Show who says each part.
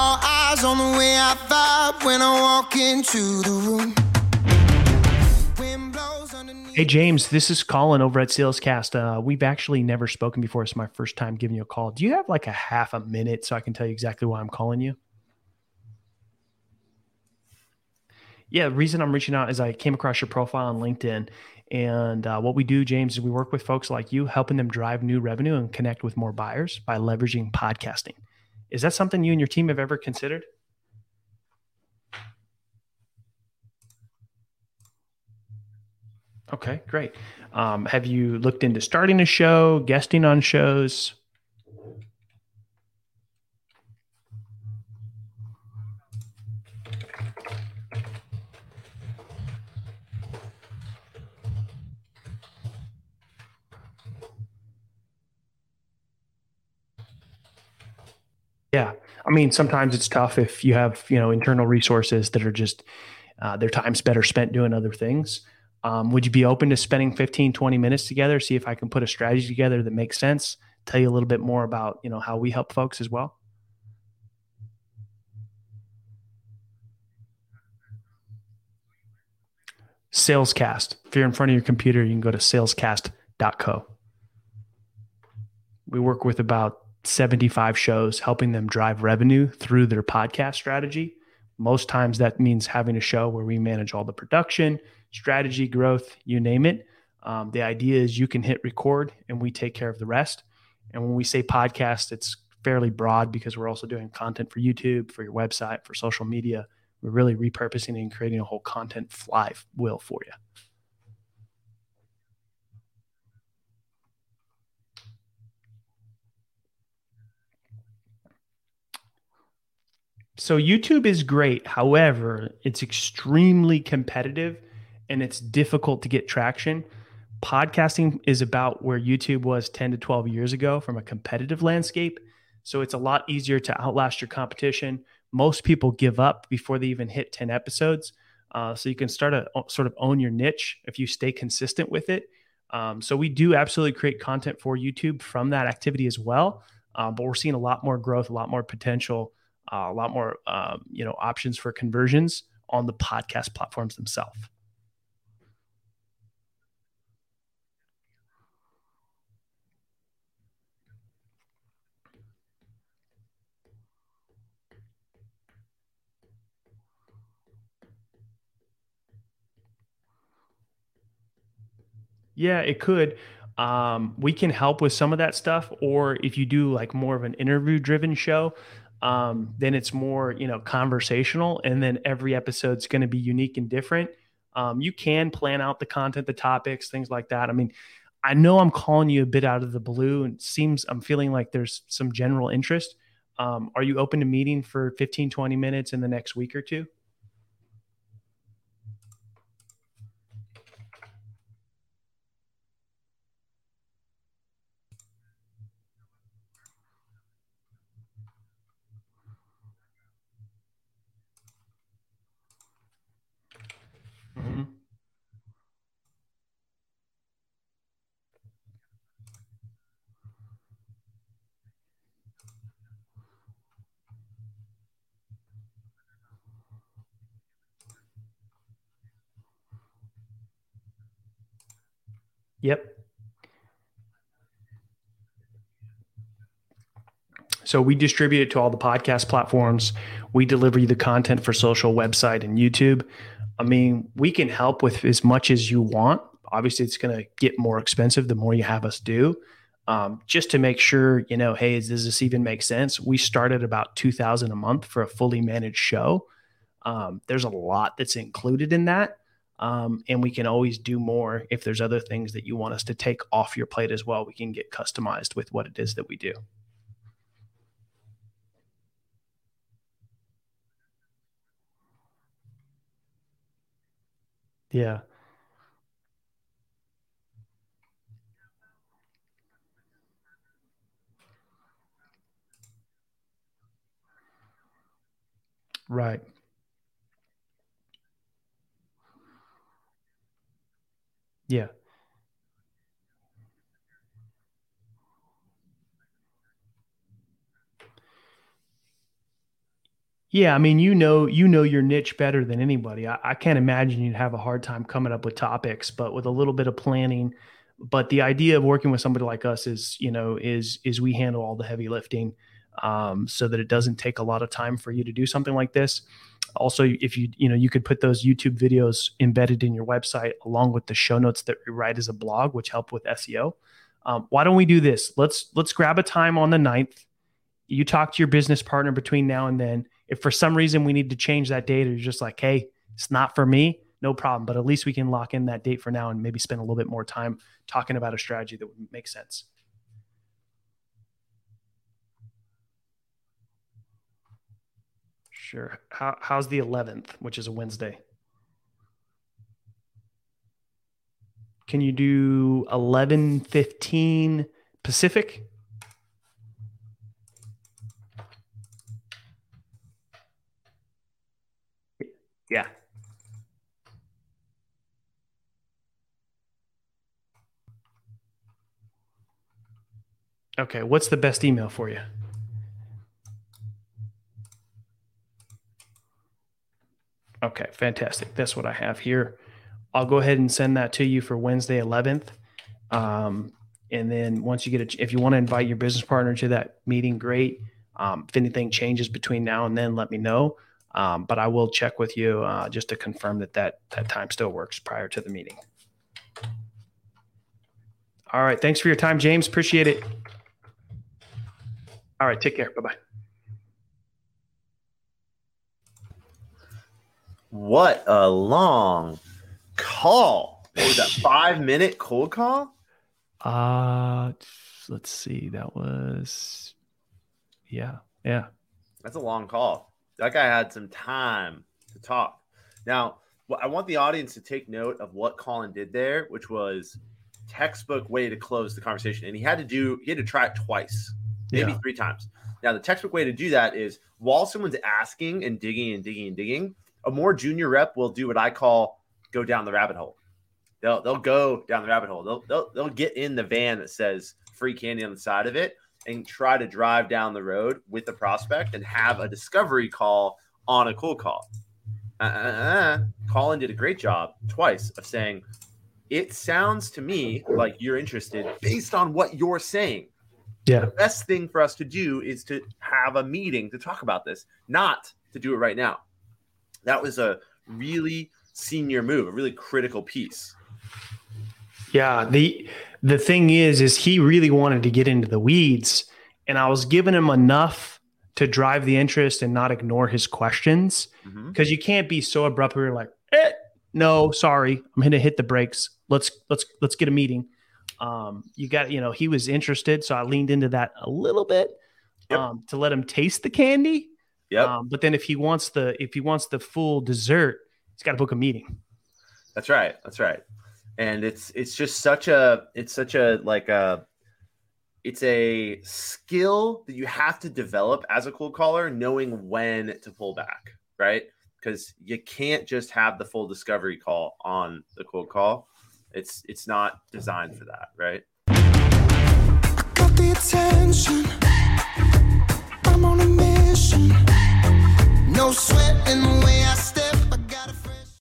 Speaker 1: All eyes on the way I vibe when I walk into the room.
Speaker 2: Hey James, this is Collin over at Salescast. Uh, we've actually never spoken before. It's my first time giving you a call. Do you have like a half a minute so I can tell you exactly why I'm calling you? Yeah, the reason I'm reaching out is I came across your profile on LinkedIn. And uh, what we do, James, is we work with folks like you, helping them drive new revenue and connect with more buyers by leveraging podcasting. Is that something you and your team have ever considered? Okay, great. Um, have you looked into starting a show, guesting on shows? Yeah, I mean, sometimes it's tough if you have you know internal resources that are just uh, their time's better spent doing other things. Um, would you be open to spending 15, 20 minutes together, see if I can put a strategy together that makes sense? Tell you a little bit more about, you know, how we help folks as well. Salescast. If you're in front of your computer, you can go to salescast.co. We work with about 75 shows, helping them drive revenue through their podcast strategy. Most times that means having a show where we manage all the production, strategy, growth, you name it. Um, the idea is you can hit record and we take care of the rest. And when we say podcast, it's fairly broad because we're also doing content for YouTube, for your website, for social media. We're really repurposing and creating a whole content flywheel for you. So YouTube is great. However, it's extremely competitive and it's difficult to get traction. Podcasting is about where YouTube was 10 to 12 years ago from a competitive landscape. So it's a lot easier to outlast your competition. Most people give up before they even hit 10 episodes. Uh, so you can start to sort of own your niche if you stay consistent with it. Um, so we do absolutely create content for YouTube from that activity as well. Uh, but we're seeing a lot more growth, a lot more potential, uh, a lot more um, you know options for conversions on the podcast platforms themselves. Yeah, it could. Um, we can help with some of that stuff. Or if you do like more of an interview driven show, um, then it's more, you know, conversational. And then every episode's going to be unique and different. Um, you can plan out the content, the topics, things like that. I mean, I know I'm calling you a bit out of the blue and seems I'm feeling like there's some general interest. Um, are you open to meeting for 15, 20 minutes in the next week or two? Yep. So we distribute it to all the podcast platforms. We deliver you the content for social, website, and YouTube. I mean, we can help with as much as you want. Obviously, it's going to get more expensive the more you have us do. Um, just to make sure, you know, hey, does this even make sense? We started about two thousand a month for a fully managed show. Um, there's a lot that's included in that. Um, and we can always do more if there's other things that you want us to take off your plate as well. We can get customized with what it is that we do. Yeah. Right. Yeah. Yeah, I mean, you know, you know your niche better than anybody. I, I, can't imagine you'd have a hard time coming up with topics, but with a little bit of planning. But the idea of working with somebody like us is, you know, is is we handle all the heavy lifting, um, so that it doesn't take a lot of time for you to do something like this. Also, if you you know, you could put those YouTube videos embedded in your website along with the show notes that we write as a blog, which help with SEO. Um, why don't we do this? Let's let's grab a time on the 9th. You talk to your business partner between now and then if for some reason we need to change that date or you're just like, hey, it's not for me, no problem. But at least we can lock in that date for now and maybe spend a little bit more time talking about a strategy that would make sense. Sure. How, how's the 11th, which is a Wednesday? Can you do 11:15 Pacific? Yeah. Okay, what's the best email for you? Okay, fantastic. That's what I have here. I'll go ahead and send that to you for Wednesday 11th. Um, and then once you get it, if you want to invite your business partner to that meeting, great. Um, if anything changes between now and then, let me know. Um, but I will check with you uh, just to confirm that, that that time still works prior to the meeting. All right. Thanks for your time, James. Appreciate it. All right. Take care. Bye bye.
Speaker 3: What a long call. What was that? Five minute cold call?
Speaker 2: Uh, let's see. That was, yeah. Yeah.
Speaker 3: That's a long call that guy had some time to talk. Now, I want the audience to take note of what Collin did there, which was textbook way to close the conversation. And he had to do, he had to try it twice, maybe yeah. three times. Now, the textbook way to do that is while someone's asking and digging and digging and digging, a more junior rep will do what I call go down the rabbit hole. They'll they'll go down the rabbit hole. They'll they'll, they'll get in the van that says free candy on the side of it and try to drive down the road with the prospect and have a discovery call on a cold call. Uh, uh, uh. Collin did a great job twice of saying, It sounds to me like you're interested based on what you're saying.
Speaker 2: Yeah.
Speaker 3: The best thing for us to do is to have a meeting to talk about this, not to do it right now. That was a really senior move, a really critical piece.
Speaker 2: Yeah, the the thing is is he really wanted to get into the weeds and I was giving him enough to drive the interest and not ignore his questions because mm-hmm. you can't be so abrupt where you're like, eh, no, sorry, I'm going to hit the brakes. Let's let's let's get a meeting. Um, you got you know he was interested, so I leaned into that a little bit yep. um, to let him taste the candy.
Speaker 3: Yeah.
Speaker 2: Um, but then if he wants the if he wants the full dessert, he's got to book a meeting.
Speaker 3: That's right. That's right and it's it's just such a it's such a like a it's a skill that you have to develop as a cold caller knowing when to pull back right because you can't just have the full discovery call on the cold call it's it's not designed for that right no sweat in the way I